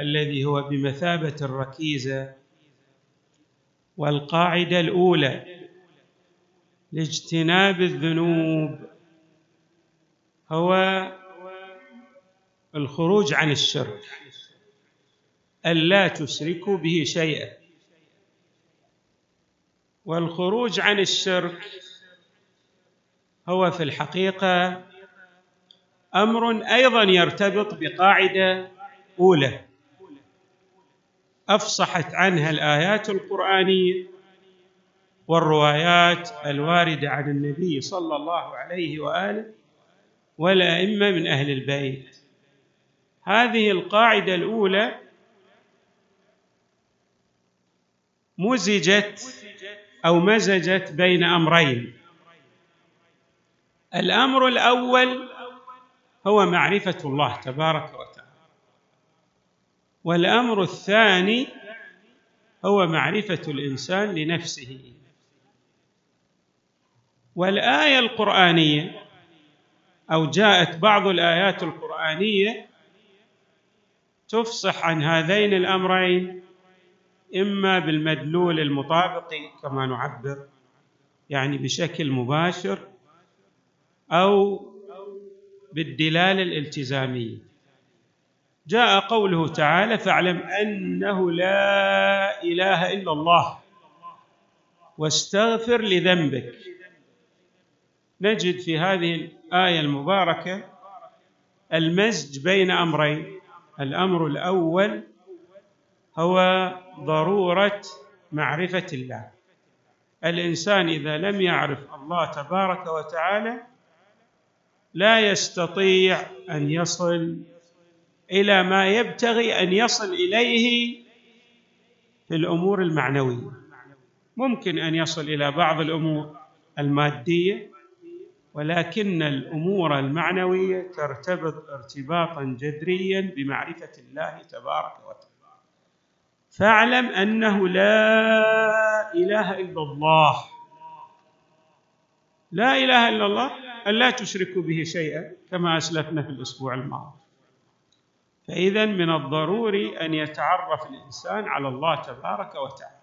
الذي هو بمثابة الركيزة والقاعدة الأولى لاجتناب الذنوب هو الخروج عن الشرك ألا تشركوا به شيئا. والخروج عن الشرك هو في الحقيقة أمر أيضا يرتبط بقاعدة أولى. أفصحت عنها الآيات القرآنية والروايات الواردة عن النبي صلى الله عليه وآله والائمه من أهل البيت. هذه القاعدة الأولى مزجت أو مزجت بين أمرين. الأمر الأول هو معرفة الله تبارك وتعالى. والأمر الثاني هو معرفة الإنسان لنفسه. والآية القرآنية أو جاءت بعض الآيات القرآنية تفصح عن هذين الأمرين إما بالمدلول المطابق كما نعبر يعني بشكل مباشر أو بالدلالة الالتزامية. جاء قوله تعالى فاعلم أنه لا إله إلا الله واستغفر لذنبك. نجد في هذه الآية المباركة المزج بين أمرين. الأمر الأول هو ضرورة معرفة الله. الإنسان إذا لم يعرف الله تبارك وتعالى لا يستطيع أن يصل إلى ما يبتغي أن يصل إليه في الأمور المعنوية. ممكن أن يصل إلى بعض الأمور المادية ولكن الأمور المعنوية ترتبط ارتباطا جذريا بمعرفة الله تبارك وتعالى. فاعلم أنه لا إله إلا الله. لا إله إلا الله أن لا تشركوا به شيئا كما أسلفنا في الأسبوع الماضي. فإذا من الضروري أن يتعرف الإنسان على الله تبارك وتعالى.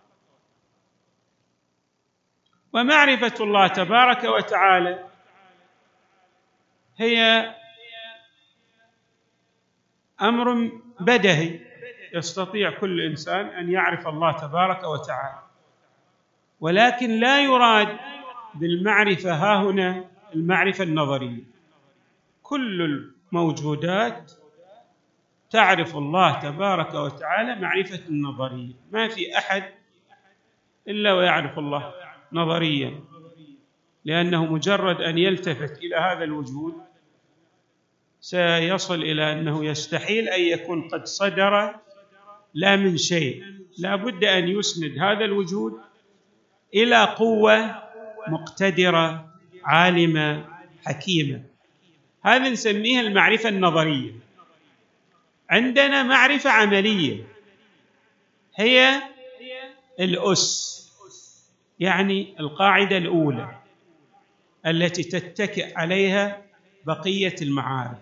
ومعرفة الله تبارك وتعالى هي أمر بدهي يستطيع كل إنسان أن يعرف الله تبارك وتعالى. ولكن لا يراد بالمعرفة ها هنا المعرفة النظرية. كل الموجودات تعرف الله تبارك وتعالى معرفة نظرية ما في أحد إلا ويعرف الله نظريا. لأنه مجرد أن يلتفت إلى هذا الوجود سيصل إلى أنه يستحيل أن يكون قد صدر لا من شيء. لا بد أن يسند هذا الوجود إلى قوة مقتدرة عالمة حكيمة. هذا نسميها المعرفة النظرية. عندنا معرفة عملية. هي الأس يعني القاعدة الأولى التي تتكئ عليها بقية المعارف.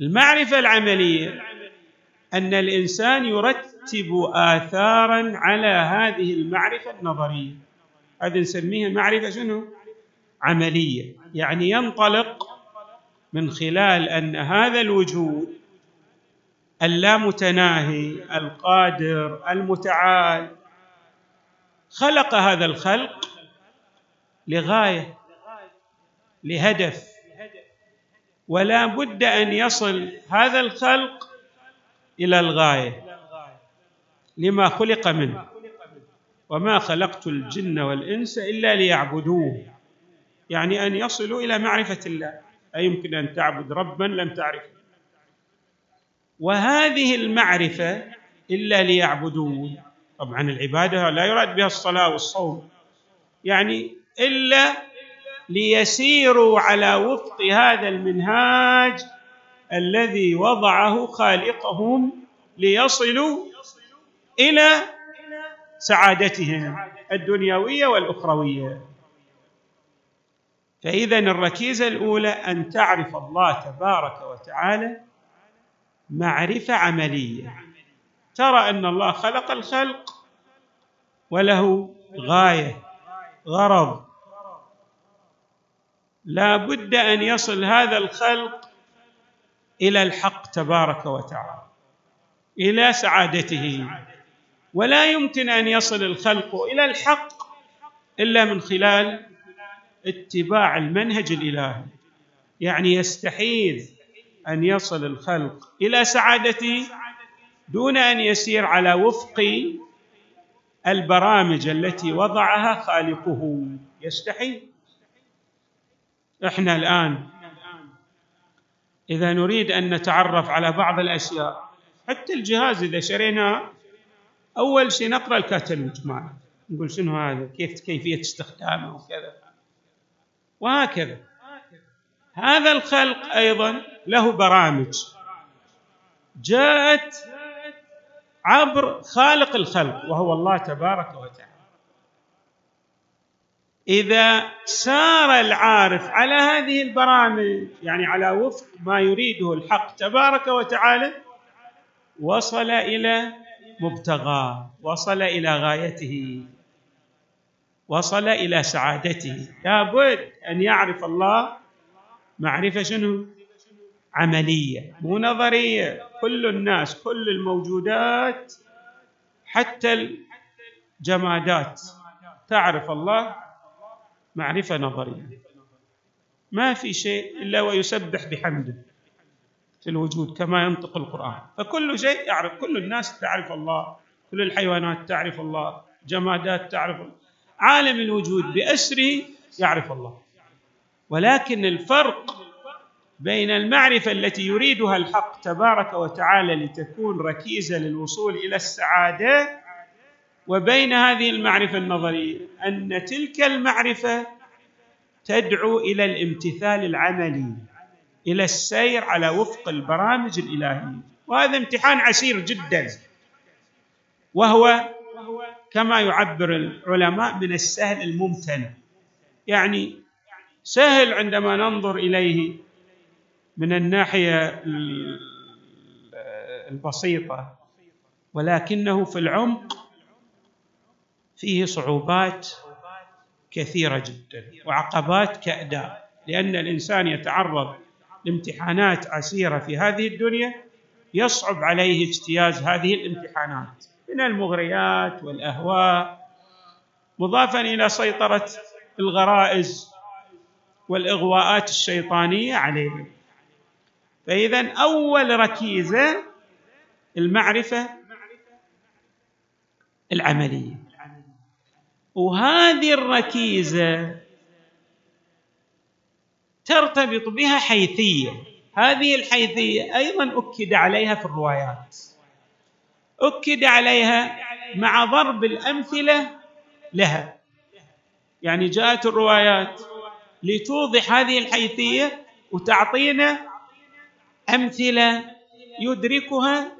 المعرفة العملية أن الإنسان يرتب آثارا على هذه المعرفة النظرية. هذه نسميها معرفة شنو؟ عملية يعني ينطلق من خلال أن هذا الوجود اللامتناهي القادر المتعال. خلق هذا الخلق لغاية لهدف. ولا بد أن يصل هذا الخلق إلى الغاية. لما خلق منه. وما خلقت الجن والإنس إلا ليعبدوه. يعني أن يصلوا إلى معرفة الله. أي يمكن أن تعبد ربا لم تعرفه. وهذه المعرفة إلا ليعبدون. طبعا العبادة لا يراد بها الصلاة والصوم. يعني إلا ليسيروا على وفق هذا المنهاج الذي وضعه خالقهم ليصلوا إلى سعادتهم الدنيوية والأخروية. فاذا الركيزة الأولى أن تعرف الله تبارك وتعالى معرفة عملية. ترى أن الله خلق الخلق وله غاية غرض. لا بد أن يصل هذا الخلق إلى الحق تبارك وتعالى إلى سعادته. ولا يمكن أن يصل الخلق إلى الحق إلا من خلال اتباع المنهج الإلهي. يعني يستحيل أن يصل الخلق إلى سعادته دون أن يسير على وفق البرامج التي وضعها خالقه. يستحيل إحنا الآن إذا نريد أن نتعرف على بعض الأشياء حتى الجهاز إذا شريناه أول شيء نقرأ الكتالوج معه نقول شنو هذا؟ كيف كيفية استخدامه؟ وكذا. وهكذا. هذا الخلق أيضا له برامج. جاءت عبر خالق الخلق وهو الله تبارك وتعالى. إذا سار العارف على هذه البرامج يعني على وفق ما يريده الحق تبارك وتعالى وصل إلى مبتغاه وصل إلى غايته وصل إلى سعادته. لابد أن يعرف الله معرفة شنو؟ عملية مو نظرية. كل الناس كل الموجودات حتى الجمادات. تعرف الله؟ معرفة نظرية. ما في شيء إلا ويسبح بحمده في الوجود كما ينطق القرآن. فكل شيء يعرف كل الناس تعرف الله كل الحيوانات تعرف الله جمادات تعرف الله. عالم الوجود بأسره يعرف الله. ولكن الفرق بين المعرفة التي يريدها الحق تبارك وتعالى لتكون ركيزة للوصول إلى السعادة وبين هذه المعرفة النظرية أن تلك المعرفة تدعو إلى الامتثال العملي إلى السير على وفق البرامج الإلهية. وهذا امتحان عسير جدا. وهو كما يعبر العلماء من السهل الممتنع. يعني سهل عندما ننظر إليه من الناحية البسيطة ولكنه في العمق فيه صعوبات كثيرة جدا وعقبات كأداء لأن الإنسان يتعرض لامتحانات عسيرة في هذه الدنيا يصعب عليه اجتياز هذه الامتحانات من المغريات والأهواء مضافا إلى سيطرة الغرائز والإغواءات الشيطانية عليه. فإذا أول ركيزة المعرفة العملية. وهذه الركيزة ترتبط بها حيثية. هذه الحيثية أيضا أكد عليها في الروايات. أكد عليها مع ضرب الأمثلة لها. يعني جاءت الروايات لتوضح هذه الحيثية وتعطينا أمثلة يدركها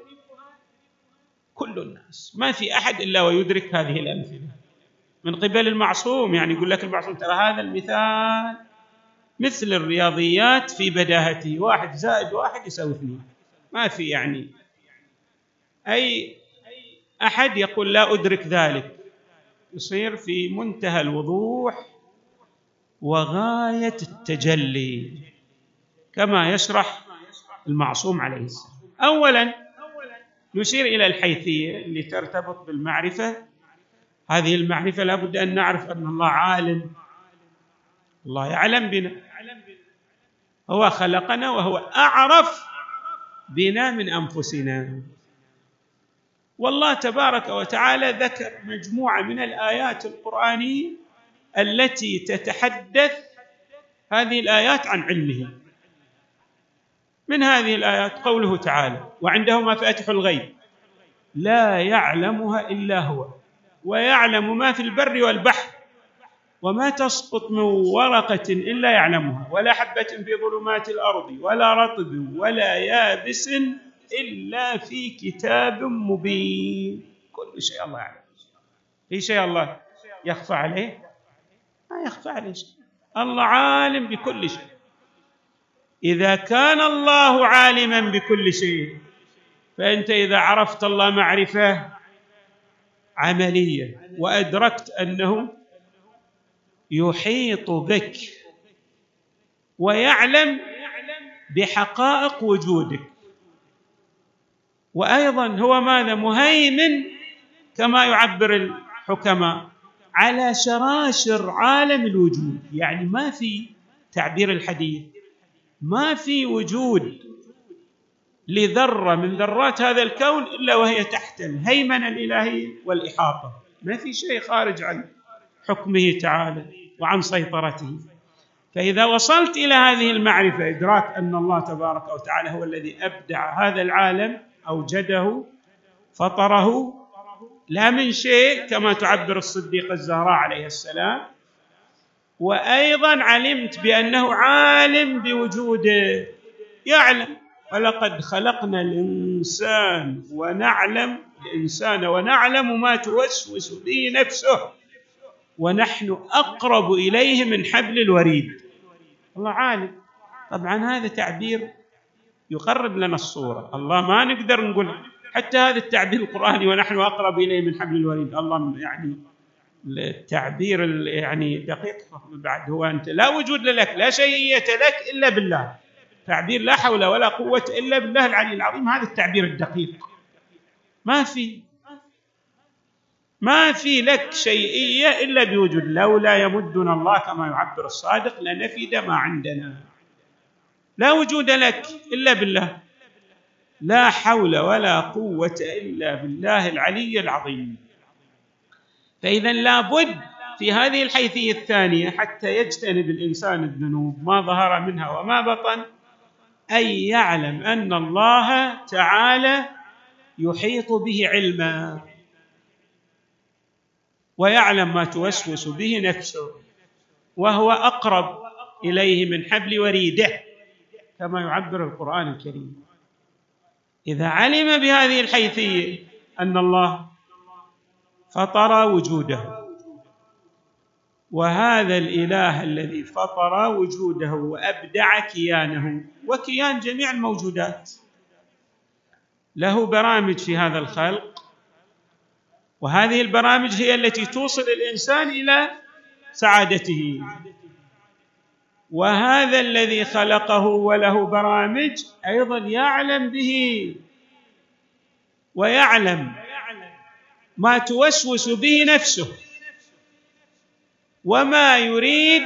كل الناس. ما في أحد إلا ويدرك هذه الأمثلة. من قبل المعصوم يعني يقول لك المعصوم ترى هذا المثال مثل الرياضيات في بداهته واحد زائد واحد يساوي اثنين. ما في يعني. أي أحد يقول لا أدرك ذلك. يصير في منتهى الوضوح وغاية التجلي. كما يشرح المعصوم عليه السلام. اولا نشير إلى الحيثيه اللي ترتبط بالمعرفة. هذه المعرفة لابد أن نعرف أن الله عالم. الله يعلم بنا. هو خلقنا وهو أعرف بنا من أنفسنا. والله تبارك وتعالى ذكر مجموعة من الآيات القرآنية التي تتحدث هذه الآيات عن علمه من هذه الآيات قوله تعالى وعنده مفاتح الغيب لا يعلمها إلا هو ويعلم ما في البر والبحر وما تسقط من ورقة إلا يعلمها ولا حبة في ظلمات الأرض ولا رطب ولا يابس إلا في كتاب مبين. كل شيء الله يعلم. في شيء الله يخفى عليه؟ ما يخفى عليه شيء. الله عالم بكل شيء. إذا كان الله عالما بكل شيء فأنت إذا عرفت الله معرفة عملية وأدركت أنه يحيط بك ويعلم بحقائق وجودك. وأيضا هو ماذا؟ مهيمن كما يعبر الحكماء على شراشر عالم الوجود يعني ما في تعبير الحديث. ما في وجود لذرة من ذرات هذا الكون إلا وهي تحت الهيمنة الإلهية والإحاطة. ما في شيء خارج عن حكمه تعالى وعن سيطرته. فإذا وصلت إلى هذه المعرفة إدراك أن الله تبارك وتعالى هو الذي أبدع هذا العالم أوجده فطره لا من شيء كما تعبر الصديقه الزهراء عليه السلام وأيضا علمت بأنه عالم بوجوده. يعلم. ولقد خلقنا الإنسان ونعلم الإنسان ونعلم ما توسوس به نفسه. ونحن أقرب إليه من حبل الوريد. الله عالم. طبعا هذا تعبير يقرب لنا الصورة. الله ما نقدر نقول حتى هذا التعبير القرآني ونحن أقرب إليه من حبل الوريد. الله يعني التعبير يعني دقيق بعد هو أنت. لا وجود لك لا شيئية لك إلا بالله. تعبير لا حول ولا قوة إلا بالله العلي العظيم. هذا التعبير الدقيق. ما في ما في لك شيئية إلا بوجود. لولا يمدنا الله كما يعبر الصادق لنفد ما عندنا. لا وجود لك إلا بالله. لا حول ولا قوة إلا بالله العلي العظيم. فإذا لابد في هذه الحيثية الثانية حتى يجتنب الإنسان الذنوب ما ظهر منها وما بطن أن يعلم أن الله تعالى يحيط به علما ويعلم ما توسوس به نفسه وهو أقرب إليه من حبل وريده كما يعبر القرآن الكريم. إذا علم بهذه الحيثية أن الله فطر وجوده. وهذا الإله الذي فطر وجوده وأبدع كيانه وكيان جميع الموجودات. له برامج في هذا الخلق وهذه البرامج هي التي توصل الإنسان إلى سعادته. وهذا الذي خلقه وله برامج أيضا يعلم به ويعلم ما توسوس به نفسه وما يريد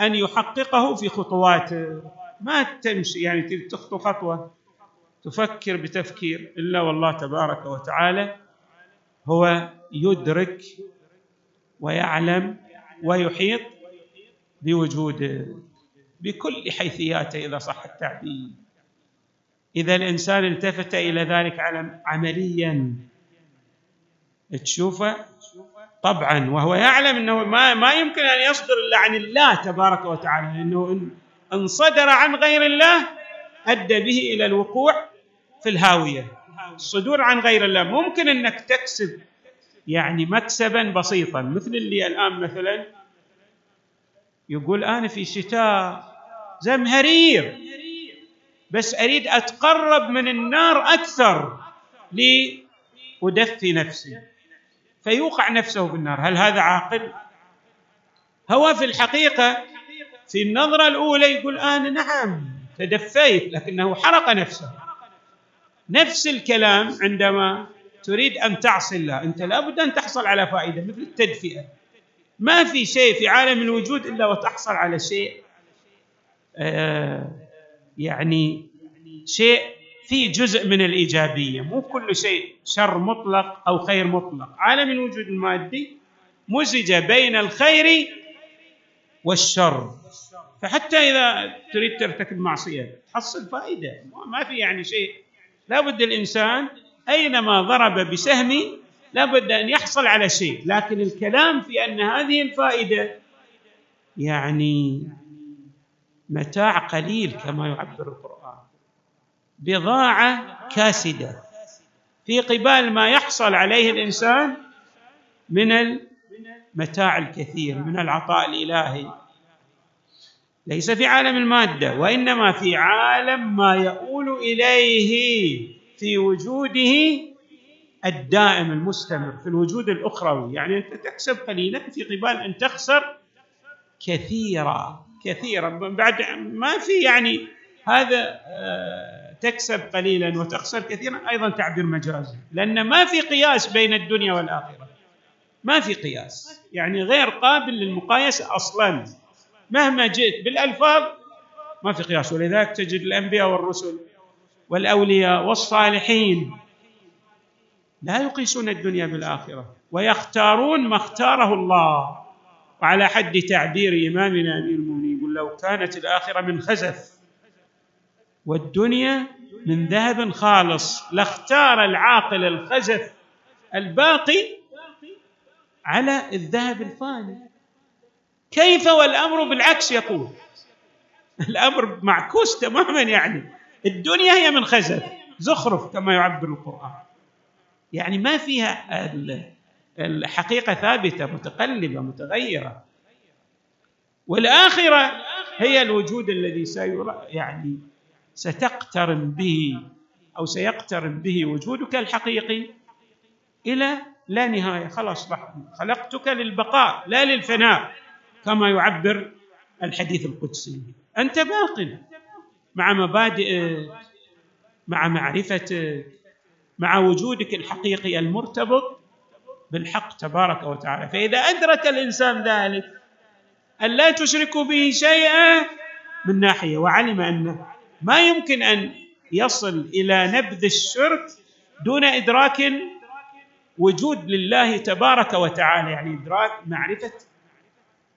أن يحققه في خطواته. ما تمشي يعني تخطو خطوة تفكر بتفكير. إلا والله تبارك وتعالى هو يدرك ويعلم ويحيط بوجوده بكل حيثياته إذا صح التعبير. إذا الإنسان التفت إلى ذلك عمليا. تشوفه طبعا وهو يعلم إنه ما ما يمكن أن يصدر إلا عن الله تبارك وتعالى لأنه إن صدر عن غير الله أدى به إلى الوقوع في الهاوية. الصدور عن غير الله ممكن إنك تكسب يعني مكسبا بسيطا مثل اللي الآن مثلا يقول أنا في شتاء زمهرير بس أريد أتقرب من النار أكثر لأدفي نفسي. فيوقع نفسه في النار. هل هذا عاقل؟ هو في الحقيقة في النظرة الأولى يقول أنا نعم تدفيت لكنه حرق نفسه. نفس الكلام عندما تريد أن تعصي الله أنت لابد أن تحصل على فائدة مثل التدفئة. ما في شيء في عالم الوجود إلا وتحصل على شيء آه يعني شيء في جزء من الإيجابية مو كل شيء شر مطلق أو خير مطلق. عالم الوجود المادي مزج بين الخير والشر. فحتى إذا تريد ترتكب معصية تحصل فائدة. ما في يعني شيء. لابد الإنسان أينما ضرب بسهم لابد أن يحصل على شيء. لكن الكلام في أن هذه الفائدة يعني متاع قليل كما يعبر القرآن. بضاعة كاسدة. في قبال ما يحصل عليه الإنسان من المتاع الكثير من العطاء الإلهي. ليس في عالم المادة وإنما في عالم ما يؤول إليه في وجوده الدائم المستمر في الوجود الأخروي. يعني أنت تكسب قليلا في قبال أن تخسر كثيرا كثيرا. بعد ما في يعني هذا آه، تكسب قليلا وتخسر كثيرا أيضا تعبير مجازي. لأن ما في قياس بين الدنيا والآخرة. ما في قياس. يعني غير قابل للمقايسة أصلا. مهما جئت بالألفاظ ما في قياس. ولذلك تجد الأنبياء والرسل والأولياء والصالحين لا يقيسون الدنيا بالآخرة ويختارون ما اختاره الله. وعلى حد تعبير إمامنا أمير المؤمنين يقول لو كانت الآخرة من خزف والدنيا من ذهب خالص لاختار العاقل الخزف الباقي على الذهب الفاني. كيف والأمر بالعكس يقول؟ الأمر معكوس تماما يعني. الدنيا هي من خزف زخرف كما يعبر القرآن. يعني ما فيها الحقيقة ثابتة متقلبة متغيرة. والآخرة هي الوجود الذي سيرى يعني ستقترن به أو سيقترن به وجودك الحقيقي إلى لا نهاية. خلاص خلقتك للبقاء لا للفناء كما يعبر الحديث القدسي. أنت باق مع مبادئك مع معرفتك مع وجودك الحقيقي المرتبط بالحق تبارك وتعالى. فإذا أدرك الإنسان ذلك أن لا تشركوا به شيئا من ناحية وعلم أنه ما يمكن أن يصل إلى نبذ الشرك دون إدراك وجود لله تبارك وتعالى يعني إدراك معرفة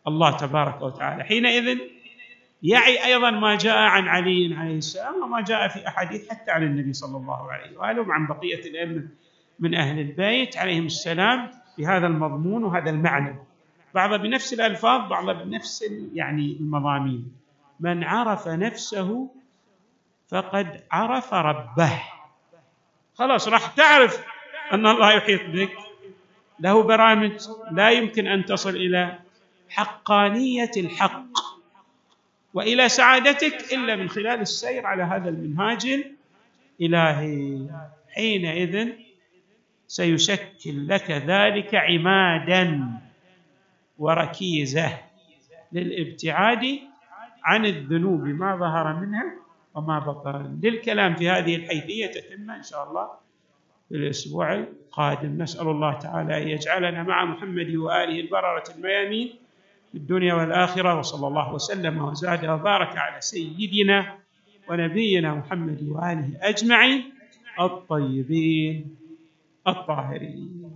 الله تبارك وتعالى. حينئذ يعي أيضا ما جاء عن علي عليه السلام وما جاء في أحاديث حتى عن النبي صلى الله عليه وآله وعن بقية الأئمة من أهل البيت عليهم السلام بهذا المضمون وهذا المعنى. بعض بنفس الألفاظ بعض بنفس يعني المضامين. من عرف نفسه فقد عرف ربه. خلاص راح تعرف أن الله يحيط بك. له برامج لا يمكن أن تصل إلى حقانية الحق وإلى سعادتك إلا من خلال السير على هذا المنهاج الإلهي. حينئذ سيشكل لك ذلك عمادا وركيزة للابتعاد عن الذنوب. ما ظهر منها؟ وما بطن للكلام في هذه الحيثية تتم إن شاء الله في الأسبوع القادم. نسأل الله تعالى أن يجعلنا مع محمد وآله البررة الميامين في الدنيا والآخرة وصلى الله وسلم وزاد وبارك على سيدنا ونبينا محمد وآله أجمعين الطيبين الطاهرين.